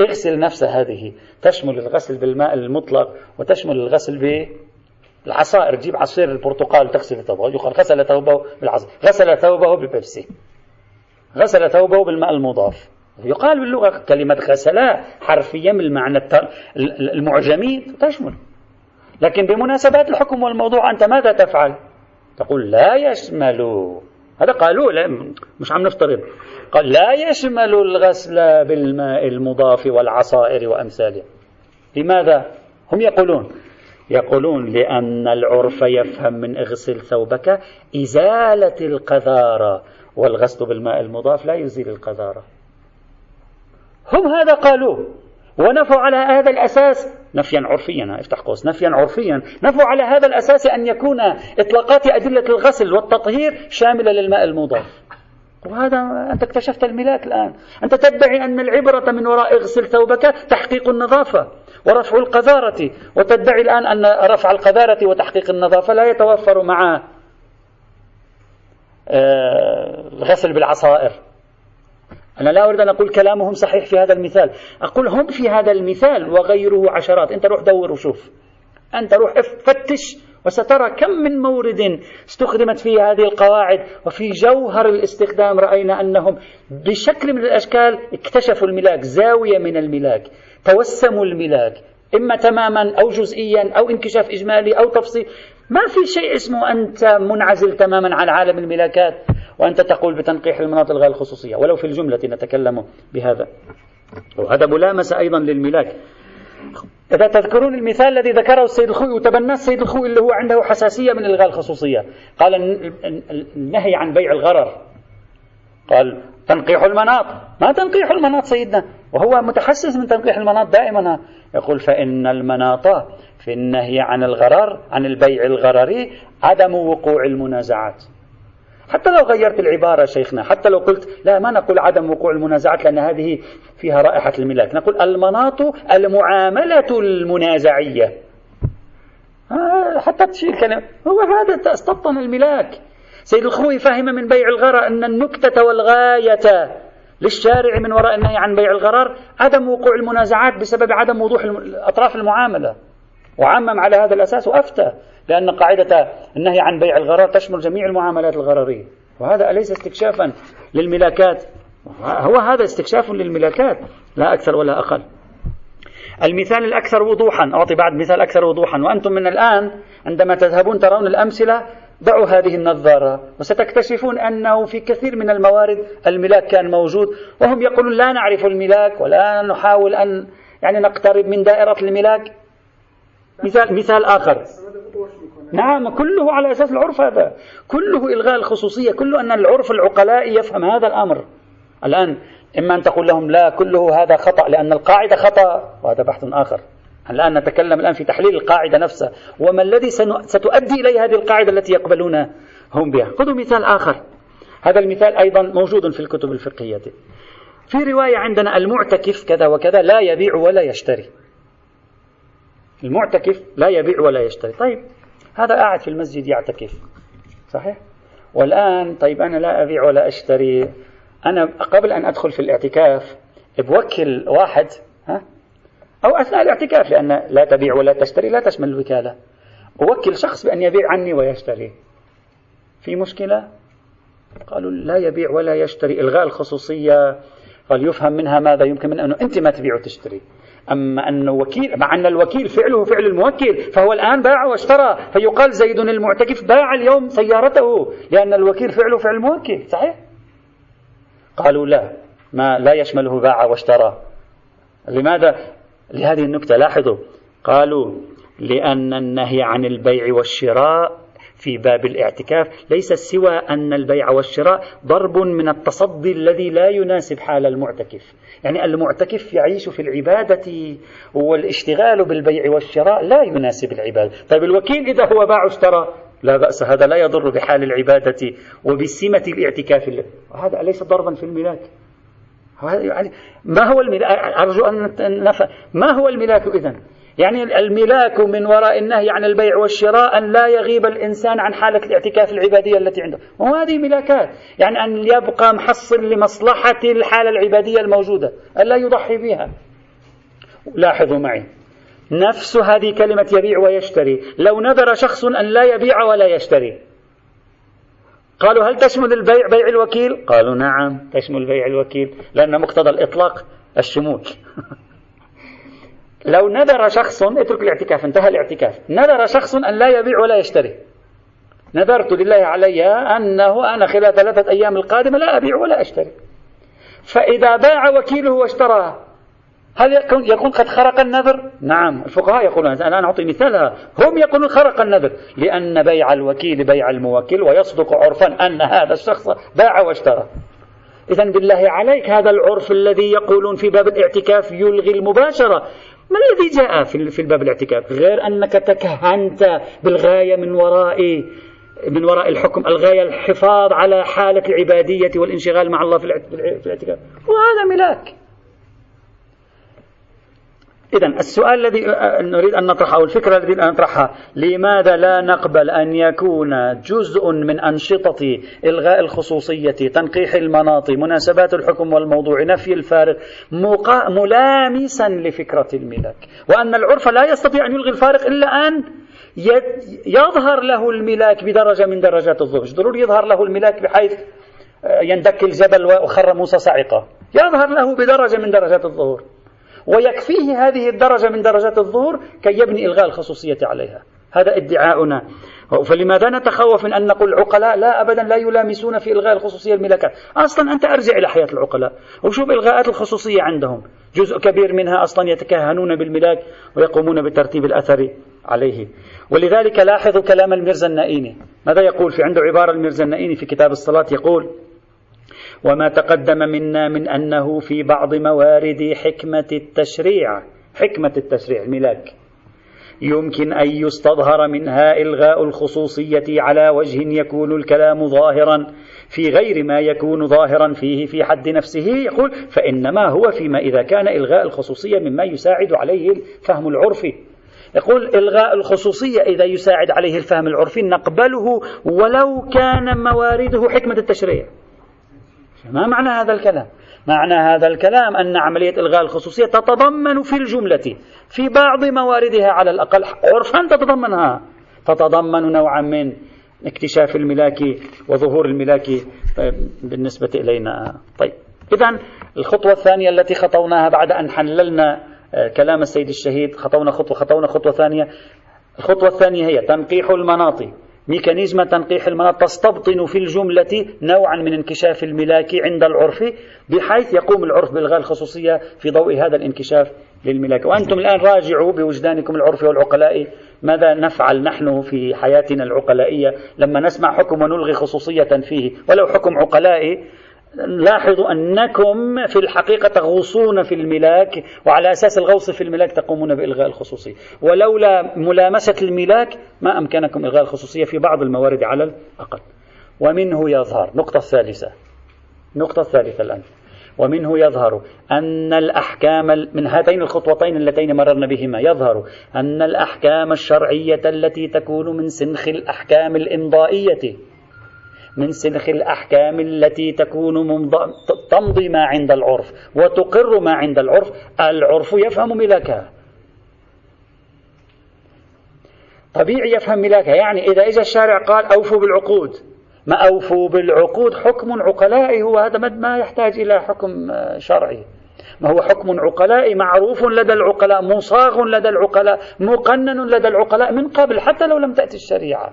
اغسل نفس هذه. تشمل الغسل بالماء المطلق وتشمل الغسل بالعصائر. تجيب عصير البرتقال تغسل ثوبه. يقال غسل ثوبه بالعصير. غسل ثوبه بالبيبسي غسل ثوبه بالماء المضاف يقال باللغة كلمة غسل حرفيا بالمعنى المعجمي تشمل. لكن بمناسبات الحكم والموضوع أنت ماذا تفعل؟ تقول لا يشمل. هذا قالوا لا مش عم نفترض. قال لا يشمل الغسل بالماء المضاف والعصائر وأمثالها لماذا؟ هم يقولون. يقولون لأن العرف يفهم من اغسل ثوبك إزالة القذارة. والغسل بالماء المضاف لا يزيل القذارة. هم هذا قالوه ونفوا على هذا الأساس نفيا عرفيا افتح قوس. نفيا عرفيا. نفوا على هذا الأساس أن يكون إطلاقات أدلة الغسل والتطهير شاملة للماء المضاف. وهذا أنت اكتشفت الملاك الآن. أنت تدعي أن العبرة من وراء اغسل ثوبك تحقيق النظافة ورفع القذارة. وتدعي الآن أن رفع القذارة وتحقيق النظافة لا يتوفر مع الغسل بالعصائر. أنا لا أريد أن أقول كلامهم صحيح في هذا المثال. أقول هم في هذا المثال وغيره عشرات. أنت روح دور وشوف. أنت روح فتش وسترى كم من مورد استخدمت فيه هذه القواعد. وفي جوهر الاستخدام رأينا أنهم بشكل من الأشكال اكتشفوا الملاك زاوية من الملاك توسموا الملاك إما تماما أو جزئيا أو انكشاف إجمالي أو تفصيل. ما في شيء اسمه أنت منعزل تماما عن عالم الملاكات وأنت تقول بتنقيح المناطق غير الخصوصية ولو في الجملة نتكلم بهذا. وهذا ملامسة أيضا للملاك. إذا تذكرون المثال الذي ذكره السيد الخوي وتبناه السيد الخوي اللي هو عنده حساسية من إلغاء الخصوصية قال النهي عن بيع الغرر. قال تنقيح المناط. ما تنقيح المناط سيدنا. وهو متحسس من تنقيح المناط دائما. يقول فإن المناط في النهي عن الغرر عن البيع الغرري عدم وقوع المنازعات. حتى لو غيرت العبارة شيخنا حتى لو قلت لا ما نقول عدم وقوع المنازعات لأن هذه فيها رائحة الملاك نقول المناط المعاملة المنازعية. آه، حتى تشيل كلمة هو هذا استبطن الملاك. سيد الخوي فهم من بيع الغرر أن النكتة والغاية للشارع من وراء النهي عن بيع الغرر عدم وقوع المنازعات بسبب عدم وضوح أطراف المعاملة. وعمم على هذا الأساس وأفتى لأن قاعدة النهي عن بيع الغرر تشمل جميع المعاملات الغررية. وهذا أليس استكشافا للملاكات؟ هو هذا استكشاف للملاكات لا أكثر ولا أقل. المثال الأكثر وضوحا أعطي بعد مثال أكثر وضوحا. وأنتم من الآن عندما تذهبون ترون الأمثلة ضعوا هذه النظارة. وستكتشفون أنه في كثير من الموارد الملاك كان موجود وهم يقولون لا نعرف الملاك ولا نحاول أن يعني نقترب من دائرة الملاك. مثال مثال آخر. نعم كله على أساس العرف هذا. كله إلغاء الخصوصية كله أن العرف العقلاء يفهم هذا الأمر. الآن إما أن تقول لهم لا كله هذا خطأ لأن القاعدة خطأ. وهذا بحث آخر. الآن نتكلم الآن في تحليل القاعدة نفسها. وما الذي ستؤدي إليه هذه القاعدة التي يقبلون هم بها؟ خذوا مثال آخر. هذا المثال أيضا موجود في الكتب الفقهية. في رواية عندنا المعتكف كذا وكذا لا يبيع ولا يشتري. المعتكف لا يبيع ولا يشتري. طيب هذا قاعد في المسجد يعتكف صحيح؟ والآن طيب أنا لا أبيع ولا أشتري. أنا قبل أن أدخل في الاعتكاف بوكل واحد أو أثناء الاعتكاف لأن لا تبيع ولا تشتري لا تشمل الوكالة. أوكل شخص بأن يبيع عني ويشتري. في مشكلة؟ قالوا لا يبيع ولا يشتري. إلغاء الخصوصية قال يفهم منها ماذا يمكن من أنه أنت ما تبيع وتشتري. أما أن وكيل مع أن الوكيل فعله فعل الموكل فهو الآن باع واشترى. فيقال زيد المعتكف باع اليوم سيارته لأن الوكيل فعله فعل الموكل. صحيح؟ قالوا لا. ما لا يشمله باع واشترى. لماذا؟ لهذه النكتة لاحظوا قالوا لأن النهي عن البيع والشراء في باب الاعتكاف ليس سوى أن البيع والشراء ضرب من التصدي الذي لا يناسب حال المعتكف. يعني المعتكف يعيش في العبادة والاشتغال بالبيع والشراء لا يناسب العبادة. طيب الوكيل إذا هو باع واشترى لا بأس هذا لا يضر بحال العبادة وبسمة الاعتكاف. هذا أليس ضربا في الملاك يعني ما هو الملاك أرجو أن نفهم ما هو الملاك إذن؟ يعني الملاك من وراء النهي عن البيع والشراء أن لا يغيب الإنسان عن حالة الاعتكاف العبادية التي عنده. وهذه ملاكات. يعني أن يبقى محصل لمصلحة الحالة العبادية الموجودة. ألا يضحي بها. لاحظوا معي. نفس هذه كلمة يبيع ويشتري. لو نذر شخص أن لا يبيع ولا يشتري. قالوا هل تشمل البيع بيع الوكيل؟ قالوا نعم تشمل بيع الوكيل لأن مقتضى الإطلاق الشمول. <laughs> لو نذر شخص اترك الاعتكاف انتهى الاعتكاف. نذر شخص أن لا يبيع ولا يشتري. نذرت لله علي أنه أنا خلال ثلاثة أيام القادمة لا أبيع ولا أشتري. فإذا باع وكيله واشترى هل يكون, قد خرق النذر؟ نعم الفقهاء يقولون أنا أعطي مثالها. هم يقولون خرق النذر لأن بيع الوكيل بيع الموكل ويصدق عرفا أن هذا الشخص باع واشترى. إذا بالله عليك هذا العرف الذي يقولون في باب الاعتكاف يلغي المباشرة. ما الذي جاء في الباب الاعتكاف؟ غير أنك تكهنت بالغاية من وراء من وراء الحكم الغاية الحفاظ على حالة العبادية والانشغال مع الله في الاعتكاف. وهذا ملاك. إذا السؤال الذي نريد أن نطرحه الفكرة التي نطرحها لماذا لا نقبل أن يكون جزء من أنشطة إلغاء الخصوصية تنقيح المناط مناسبات الحكم والموضوع نفي الفارق ملامسا لفكرة الملاك؟ وأن العرف لا يستطيع أن يلغي الفارق إلا أن يظهر له الملاك بدرجة من درجات الظهور ضروري يظهر له الملاك بحيث يندك الجبل وخر موسى صعقة. يظهر له بدرجة من درجات الظهور. ويكفيه هذه الدرجة من درجات الظهور كي يبني إلغاء الخصوصية عليها. هذا ادعاؤنا. فلماذا نتخوف من أن نقول العقلاء لا أبدا لا يلامسون في إلغاء الخصوصية الملكات أصلا أنت أرجع إلى حياة العقلاء. وشوف إلغاءات الخصوصية عندهم. جزء كبير منها أصلا يتكهنون بالملاك ويقومون بترتيب الأثر عليه. ولذلك لاحظوا كلام الميرزا النائيني ماذا يقول في عنده عبارة الميرزا النائيني في كتاب الصلاة؟ يقول وما تقدم منا من أنه في بعض موارد حكمة التشريع حكمة التشريع الملاك. يمكن أن يستظهر منها إلغاء الخصوصية على وجه يكون الكلام ظاهرا في غير ما يكون ظاهرا فيه في حد نفسه. يقول فإنما هو فيما إذا كان إلغاء الخصوصية مما يساعد عليه الفهم العرفي. يقول إلغاء الخصوصية إذا يساعد عليه الفهم العرفي نقبله ولو كان موارده حكمة التشريع. ما معنى هذا الكلام؟ معنى هذا الكلام أن عملية إلغاء الخصوصية تتضمن في الجملة في بعض مواردها على الأقل عرفا تتضمنها. تتضمن نوعا من اكتشاف الملاك وظهور الملاك. طيب، بالنسبة إلينا. طيب إذا الخطوة الثانية التي خطوناها بعد أن حللنا آه، كلام السيد الشهيد خطونا خطوة خطونا خطوة ثانية. الخطوة الثانية هي تنقيح المناط ميكانيزم تنقيح المناط تستبطن في الجملة نوعا من انكشاف الملاك عند العرف بحيث يقوم العرف بإلغاء الخصوصية في ضوء هذا الانكشاف للملاك. وأنتم الآن راجعوا بوجدانكم العرفي والعقلاء. ماذا نفعل نحن في حياتنا العقلائية لما نسمع حكم ونلغي خصوصية فيه؟ ولو حكم عقلائي لاحظوا أنكم في الحقيقة تغوصون في الملاك وعلى أساس الغوص في الملاك تقومون بإلغاء الخصوصية. ولولا ملامسة الملاك ما أمكنكم إلغاء الخصوصية في بعض الموارد على الأقل. ومنه يظهر نقطة الثالثة نقطة الثالثة الآن. ومنه يظهر أن الأحكام من هاتين الخطوتين اللتين مررنا بهما. يظهر أن الأحكام الشرعية التي تكون من سنخ الأحكام الإمضائية من سنخ الأحكام التي تكون تمضي ما عند العرف وتقر ما عند العرف. العرف يفهم ملاكها طبيعي يفهم ملاكها يعني إذا إجا الشارع قال أوفوا بالعقود. ما أوفوا بالعقود حكم عقلائي. هو هذا ما يحتاج إلى حكم شرعي. ما هو حكم عقلائي. معروف لدى العقلاء مصاغ لدى العقلاء مقنن لدى العقلاء من قبل حتى لو لم تأتي الشريعة.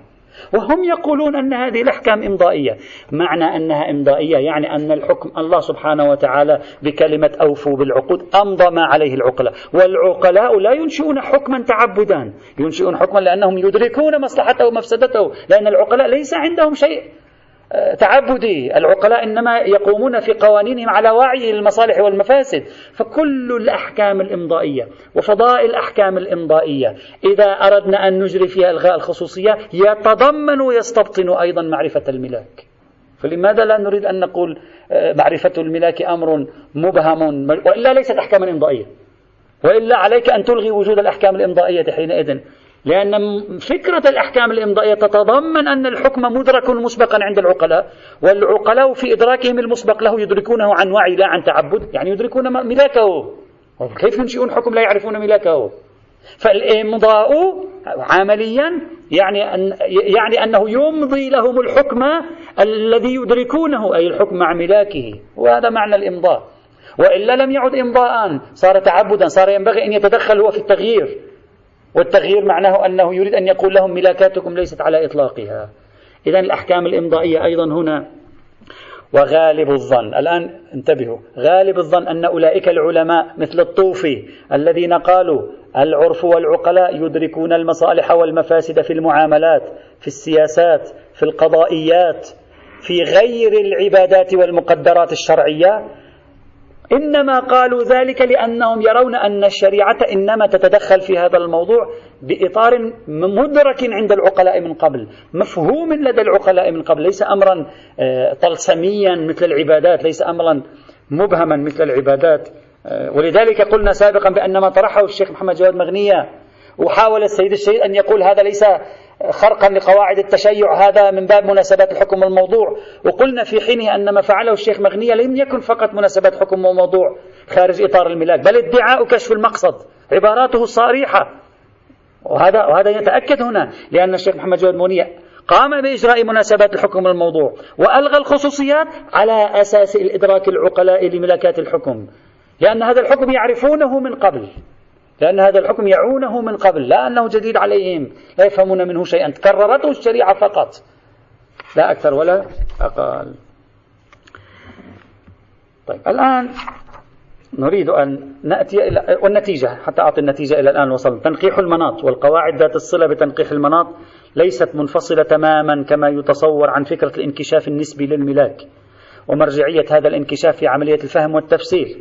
وهم يقولون أن هذه الأحكام إمضائية. معنى أنها إمضائية يعني أن الحكم الله سبحانه وتعالى بكلمة أوفوا بالعقود أمضى ما عليه العقلاء. والعقلاء لا ينشئون حكما تعبدا. ينشئون حكما لأنهم يدركون مصلحته ومفسدته لأن العقلاء ليس عندهم شيء. تعبدي. العقلاء إنما يقومون في قوانينهم على وعي المصالح والمفاسد. فكل الأحكام الإمضائية وفضاء الأحكام الإمضائية إذا أردنا أن نجري فيها إلغاء الخصوصية يتضمن ويستبطن أيضا معرفة الملاك. فلماذا لا نريد أن نقول آه، معرفة الملاك أمر مبهم وإلا ليست أحكاما إمضائية. وإلا عليك أن تلغي وجود الأحكام الإمضائية حينئذ. لأن فكرة الأحكام الإمضائية تتضمن أن الحكم مدرك مسبقا عند العقلاء والعقلاء في إدراكهم المسبق له يدركونه عن وعي لا عن تعبد يعني يدركون ملاكه. كيف ينشئون حكم لا يعرفون ملاكه؟ فالإمضاء عمليا يعني أن يعني أنه يمضي لهم الحكم الذي يدركونه أي الحكم مع ملاكه. وهذا معنى الإمضاء. وإلا لم يعد إمضاء صار تعبدا صار ينبغي أن يتدخل هو في التغيير. والتغيير معناه أنه يريد أن يقول لهم ملاكاتكم ليست على إطلاقها. إذا الأحكام الإمضائية أيضا هنا. وغالب الظن. الآن انتبهوا. غالب الظن أن أولئك العلماء مثل الطوفي الذين قالوا العرف والعقلاء يدركون المصالح والمفاسد في المعاملات في السياسات في القضائيات في غير العبادات والمقدرات الشرعية إنما قالوا ذلك لأنهم يرون أن الشريعة إنما تتدخل في هذا الموضوع بإطار مدرك عند العقلاء من قبل مفهوم لدى العقلاء من قبل ليس أمرا آه، طلسميا مثل العبادات ليس أمرا مبهما مثل العبادات آه، ولذلك قلنا سابقا بأن ما طرحه الشيخ محمد جواد مغنية وحاول السيد الشهيد أن يقول هذا ليس خرقا لقواعد التشيع هذا من باب مناسبات الحكم والموضوع وقلنا في حينه أن ما فعله الشيخ مغنية لم يكن فقط مناسبات حكم وموضوع خارج إطار الملاك بل ادعاء كشف المقصد عباراته صريحة. وهذا وهذا يتأكد هنا لأن الشيخ محمد جواد مونية قام بإجراء مناسبات الحكم والموضوع وألغى الخصوصيات على أساس الإدراك العقلاء لملكات الحكم لأن هذا الحكم يعرفونه من قبل. لأن هذا الحكم يعونه من قبل لا أنه جديد عليهم لا يفهمون منه شيئا. كررته الشريعة فقط. لا أكثر ولا أقل. طيب الآن نريد أن نأتي إلى والنتيجة حتى أعطي النتيجة إلى الآن وصلنا. تنقيح المناط والقواعد ذات الصلة بتنقيح المناط ليست منفصلة تماما كما يتصور عن فكرة الانكشاف النسبي للملاك ومرجعية هذا الانكشاف في عملية الفهم والتفسير.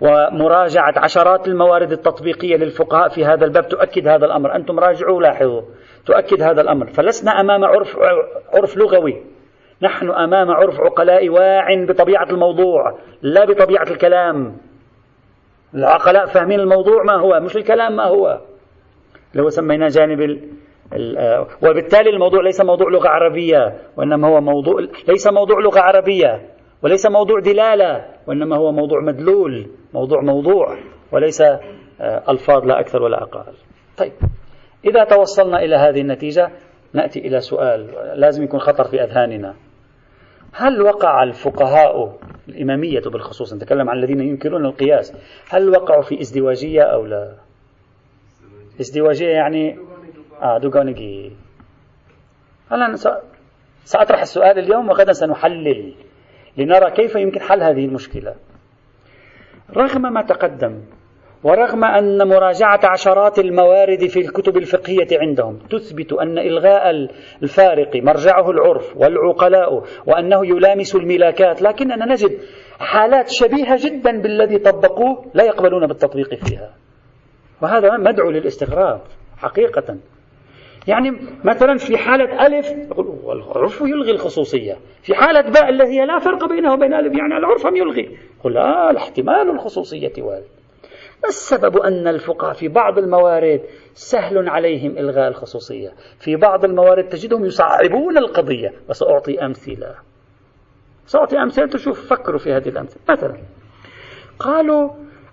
ومراجعة عشرات الموارد التطبيقية للفقهاء في هذا الباب تؤكد هذا الأمر. أنتم راجعوا لاحظوا تؤكد هذا الأمر. فلسنا أمام عرف, عرف لغوي. نحن أمام عرف عقلاء واع بطبيعة الموضوع لا بطبيعة الكلام. العقلاء فاهمين الموضوع ما هو مش الكلام ما هو. لو سميناه جانب ال ال وبالتالي الموضوع ليس موضوع لغة عربية وإنما هو موضوع ليس موضوع لغة عربية وليس موضوع دلالة وإنما هو موضوع مدلول. موضوع موضوع وليس آه، ألفاظ لا أكثر ولا أقل. طيب إذا توصلنا إلى هذه النتيجة نأتي إلى سؤال لازم يكون خطر في أذهاننا. هل وقع الفقهاء الإمامية بالخصوص نتكلم عن الذين ينكرون القياس هل وقعوا في ازدواجية أو لا؟ ازدواجية يعني آه دوغانيجي هلا سأطرح السؤال اليوم وغدا سنحلل لنرى كيف يمكن حل هذه المشكلة. رغم ما تقدم ورغم أن مراجعة عشرات الموارد في الكتب الفقهية عندهم تثبت أن إلغاء الفارق مرجعه العرف والعقلاء وأنه يلامس الملاكات لكننا نجد حالات شبيهة جدا بالذي طبقوه لا يقبلون بالتطبيق فيها. وهذا مدعو للاستغراب حقيقة. يعني مثلا في حالة ألف العرف يلغي الخصوصية. في حالة باء التي لا فرق بينها وبين ألف يعني العرف هم يلغي. قل لا الاحتمال الخصوصية وارد. السبب أن الفقهاء في بعض الموارد سهل عليهم إلغاء الخصوصية؟ في بعض الموارد تجدهم يصعبون القضية. وسأعطي أمثلة. سأعطي أمثلة تشوف فكروا في هذه الأمثلة. مثلا قالوا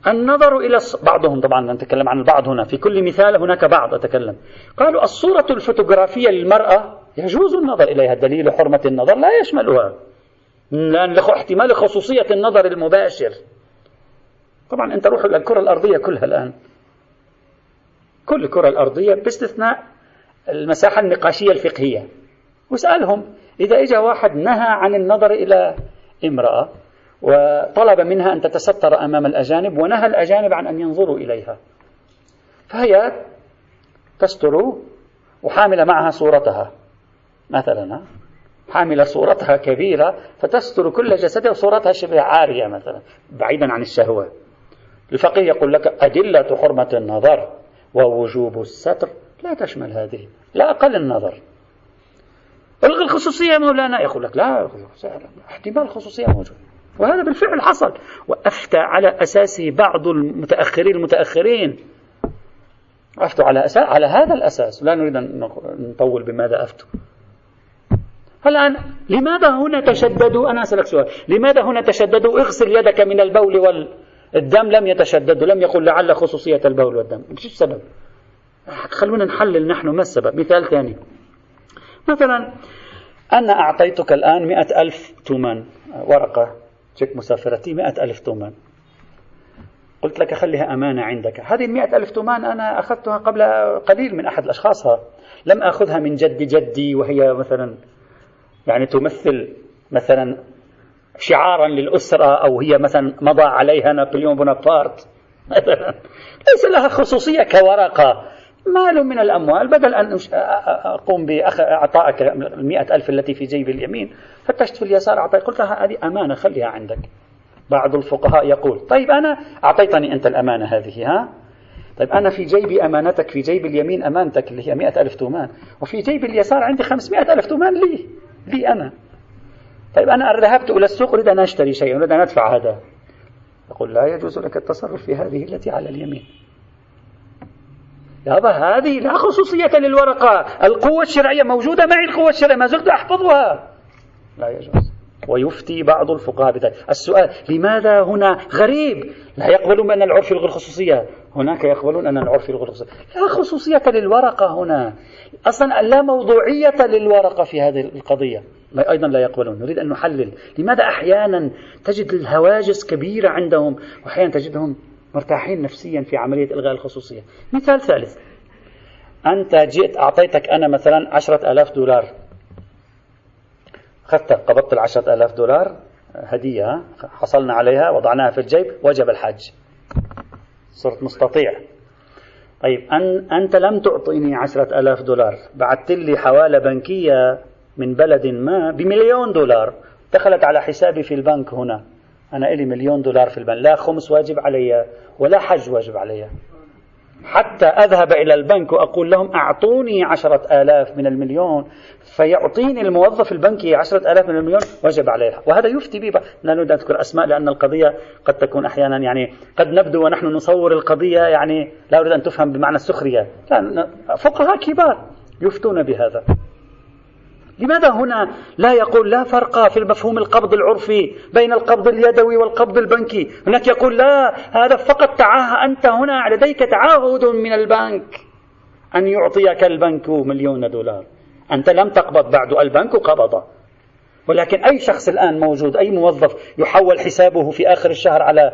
النظر إلى بعضهم طبعا نتكلم عن البعض هنا. في كل مثال هناك بعض أتكلم. قالوا الصورة الفوتوغرافية للمرأة يجوز النظر إليها. دليل حرمة النظر لا يشملها. لأن احتمال خصوصية النظر المباشر. طبعا أنت روح إلى الكرة الأرضية كلها الآن. كل الكرة الأرضية باستثناء المساحة النقاشية الفقهية. واسألهم. إذا إجا واحد نهى عن النظر إلى امرأة وطلب منها أن تتستر أمام الأجانب ونهى الأجانب عن أن ينظروا إليها. فهي تستر وحاملة معها صورتها. مثلا حاملة صورتها كبيرة فتستر كل جسدها وصورتها شبه عارية مثلا بعيدا عن الشهوة. الفقيه يقول لك أدلة حرمة النظر ووجوب الستر لا تشمل هذه لا أقل النظر. الغي الخصوصية مولانا يقول لك لا احتمال الخصوصية موجود. وهذا بالفعل حصل. وأفتى على أساسه بعض المتأخرين المتأخرين. أفتوا على أساس على هذا الأساس. لا نريد أن نطول بماذا أفتوا. الآن لماذا هنا تشددوا؟ أنا أسألك سؤال. لماذا هنا تشددوا؟ اغسل يدك من البول والدم. لم يتشددوا. لم يقل لعل خصوصية البول والدم. إيش السبب. خلونا نحلل نحن ما السبب. مثال ثاني. مثلا أنا أعطيتك الآن مئة ألف تومان ورقة. تشيك مسافرتي مئة ألف تومان. قلت لك خليها أمانة عندك. هذه المئة ألف تومان أنا أخذتها قبل قليل من أحد الأشخاص لم أخذها من جد جدي وهي مثلا يعني تمثل مثلا شعارا للأسرة أو هي مثلا مضى عليها نابليون بونابرت. <laughs> مثلا ليس لها خصوصية كورقة. مال من الأموال بدل أن أقوم بإعطائك المئة ألف التي في جيب اليمين فتشت في اليسار أعطيت قلت لها هذه أمانة خليها عندك. بعض الفقهاء يقول طيب أنا أعطيتني أنت الأمانة هذه ها؟ طيب أنا في جيبي أمانتك في جيب اليمين أمانتك اللي هي مئة ألف تومان وفي جيب اليسار عندي خمسمائة ألف تومان لي لي أنا. طيب أنا ذهبت إلى السوق أريد أن أشتري شيئا أريد أن أدفع هذا. يقول لا يجوز لك التصرف في هذه التي على اليمين. يابا هذه لا خصوصية للورقة. القوة الشرعية موجودة معي القوة الشرعية ما زلت أحفظها. لا يجوز. ويفتي بعض الفقهاء بذلك. السؤال لماذا هنا غريب؟ لا يقبلون أن العرف يلغي الخصوصية. هناك يقبلون أن العرف يلغي الخصوصية. لا خصوصية للورقة هنا. أصلا لا موضوعية للورقة في هذه القضية. أيضا لا يقبلون. نريد أن نحلل. لماذا أحيانا تجد الهواجس كبيرة عندهم وأحيانا تجدهم مرتاحين نفسيا في عملية إلغاء الخصوصية. مثال ثالث. أنت جئت أعطيتك أنا مثلا عشرة ألاف دولار. أخذت قبضت العشرة ألاف دولار هدية حصلنا عليها وضعناها في الجيب وجب الحج. صرت مستطيع. طيب أن أنت لم تعطيني عشرة ألاف دولار. بعثت لي حوالة بنكية من بلد ما بمليون دولار. دخلت على حسابي في البنك هنا. أنا إلي مليون دولار في البنك. لا خمس واجب علي ولا حج واجب علي. حتى أذهب إلى البنك وأقول لهم أعطوني عشرة آلاف من المليون فيعطيني الموظف البنكي عشرة آلاف من المليون وجب عليه وهذا يفتي به لا نريد أن نذكر أسماء لأن القضية قد تكون أحيانا يعني قد نبدو ونحن نصور القضية يعني لا أريد أن تفهم بمعنى السخرية. فقهاء كبار يفتون بهذا. لماذا هنا لا يقول لا فرق في المفهوم القبض العرفي بين القبض اليدوي والقبض البنكي؟ هناك يقول لا هذا فقط تعاه أنت هنا لديك تعهد من البنك. أن يعطيك البنك مليون دولار. أنت لم تقبض بعد البنك قبض. ولكن أي شخص الآن موجود أي موظف يحول حسابه في آخر الشهر على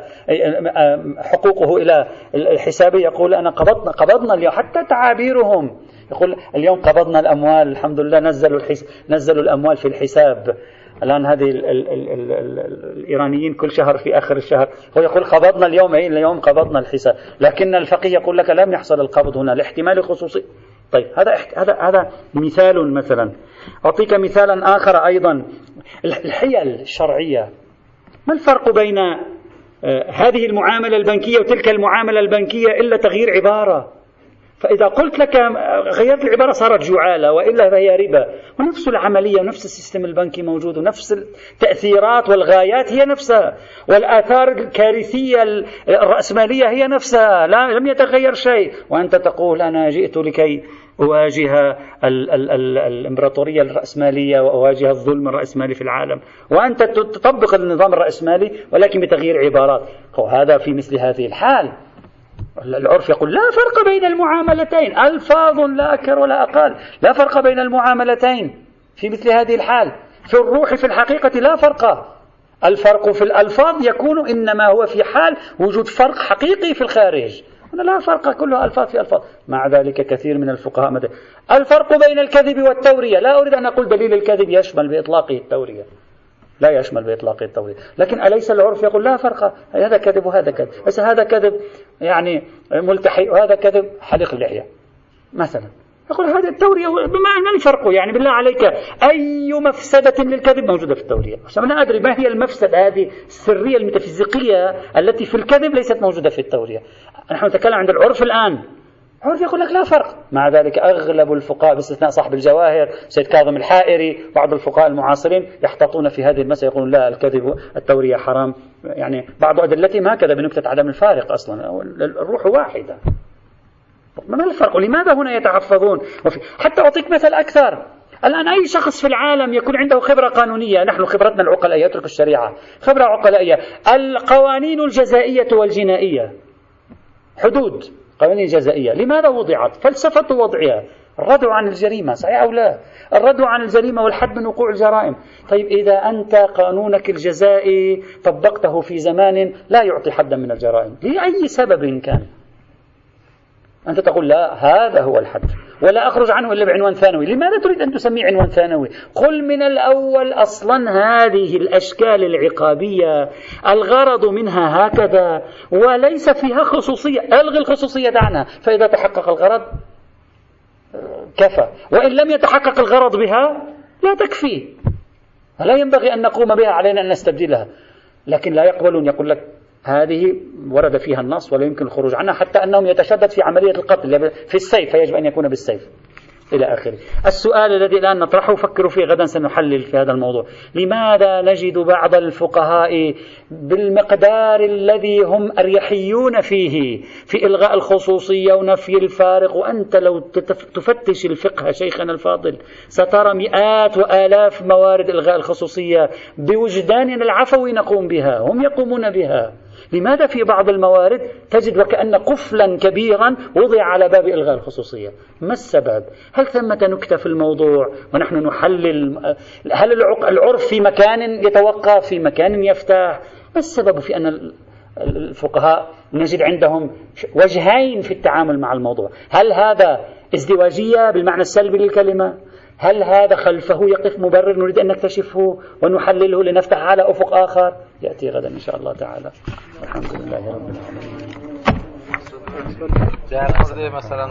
حقوقه إلى الحساب يقول أنا قبضنا قبضنا اليوم. حتى تعابيرهم يقول اليوم قبضنا الأموال الحمد لله نزلوا الحس... نزلوا الأموال في الحساب. الآن هذه ال ال ال ال ال الإيرانيين كل شهر في آخر الشهر. هو يقول قبضنا اليوم أي اليوم قبضنا الحساب. لكن الفقيه يقول لك لم يحصل القبض هنا لاحتمال خصوصي. طيب هذا هذا هذا مثال مثلا. أعطيك مثالا آخر أيضا. الحيل الشرعية. ما الفرق بين آه، هذه المعاملة البنكية وتلك المعاملة البنكية إلا تغيير عبارة؟ فإذا قلت لك غيرت العبارة صارت جعالة وإلا فهي ربا. ونفس العملية ونفس السيستم البنكي موجود ونفس التأثيرات والغايات هي نفسها. والآثار الكارثية الرأسمالية هي نفسها لا لم يتغير شيء. وأنت تقول أنا جئت لكي أواجه ال ال ال الإمبراطورية الرأسمالية وأواجه الظلم الرأسمالي في العالم. وأنت تطبق النظام الرأسمالي ولكن بتغيير عبارات. هذا في مثل هذه الحال. العرف يقول لا فرق بين المعاملتين ألفاظ لا أكثر ولا أقل لا فرق بين المعاملتين في مثل هذه الحال في الروح في الحقيقة لا فرق. الفرق في الألفاظ يكون إنما هو في حال وجود فرق حقيقي في الخارج. هنا لا فرق كله ألفاظ في ألفاظ. مع ذلك كثير من الفقهاء مدى. الفرق بين الكذب والتورية. لا أريد أن أقول دليل الكذب يشمل بإطلاقه التورية. لا يشمل بإطلاق التورية. لكن أليس العرف يقول لا فرق؟ هذا كذب وهذا كذب. بس هذا كذب يعني ملتحي وهذا كذب حلق اللحية مثلا. يقول هذا التورية ما الفرق يعني بالله عليك أي مفسدة للكذب موجودة في التورية؟ أنا أدري ما هي المفسدة هذه السرية الميتافيزيقية التي في الكذب ليست موجودة في التورية. نحن نتكلم عند العرف الآن. عرف يقول لك لا فرق. مع ذلك أغلب الفقهاء باستثناء صاحب الجواهر سيد كاظم الحائري بعض الفقهاء المعاصرين يحتطون في هذه المسألة يقولون لا الكذب التورية حرام. يعني بعض أدلتهم هكذا بنكتة عدم الفارق أصلا. الروح واحدة. ما الفرق؟ لماذا هنا يتحفظون حتى أعطيك مثل أكثر. الآن أي شخص في العالم يكون عنده خبرة قانونية؟ نحن خبرتنا العقلائية اترك الشريعة. خبرة عقلائية القوانين الجزائية والجنائية. حدود. قوانين جزائية. لماذا وضعت؟ فلسفة وضعها. الردع عن الجريمة صحيح أو لا؟ الردع عن الجريمة والحد من وقوع الجرائم. طيب إذا أنت قانونك الجزائي طبقته في زمان لا يعطي حدا من الجرائم. لأي سبب كان؟ أنت تقول لا هذا هو الحد. ولا أخرج عنه إلا بعنوان ثانوي. لماذا تريد أن تسميه عنوان ثانوي؟ قل من الأول أصلا هذه الأشكال العقابية الغرض منها هكذا وليس فيها خصوصية. ألغي الخصوصية دعنا. فإذا تحقق الغرض كفى. وإن لم يتحقق الغرض بها لا تكفي. لا ينبغي أن نقوم بها علينا أن نستبدلها. لكن لا يقبلون. يقول لك هذه ورد فيها النص ولا يمكن الخروج عنها حتى أنهم يتشدد في عملية القتل في السيف فيجب أن يكون بالسيف إلى آخره. السؤال الذي الآن نطرحه فكروا فيه غدا سنحلل في هذا الموضوع. لماذا نجد بعض الفقهاء بالمقدار الذي هم أريحيون فيه في إلغاء الخصوصية ونفي الفارق؟ وأنت لو تفتش الفقه شيخنا الفاضل سترى مئات وآلاف موارد إلغاء الخصوصية بوجداننا العفوي نقوم بها هم يقومون بها. لماذا في بعض الموارد تجد وكأن قفلا كبيرا وضع على باب إلغاء الخصوصية؟ ما السبب؟ هل ثمة نكتة في الموضوع ونحن نحلل هل العرف في مكان يتوقف في مكان يفتح؟ ما السبب في أن الفقهاء نجد عندهم وجهين في التعامل مع الموضوع؟ هل هذا ازدواجية بالمعنى السلبي للكلمة؟ هل هذا خلفه يقف مبرر نريد أن نكتشفه ونحلله لنفتح على أفق آخر؟ يأتي غدا إن شاء الله تعالى. الحمد لله رب العالمين.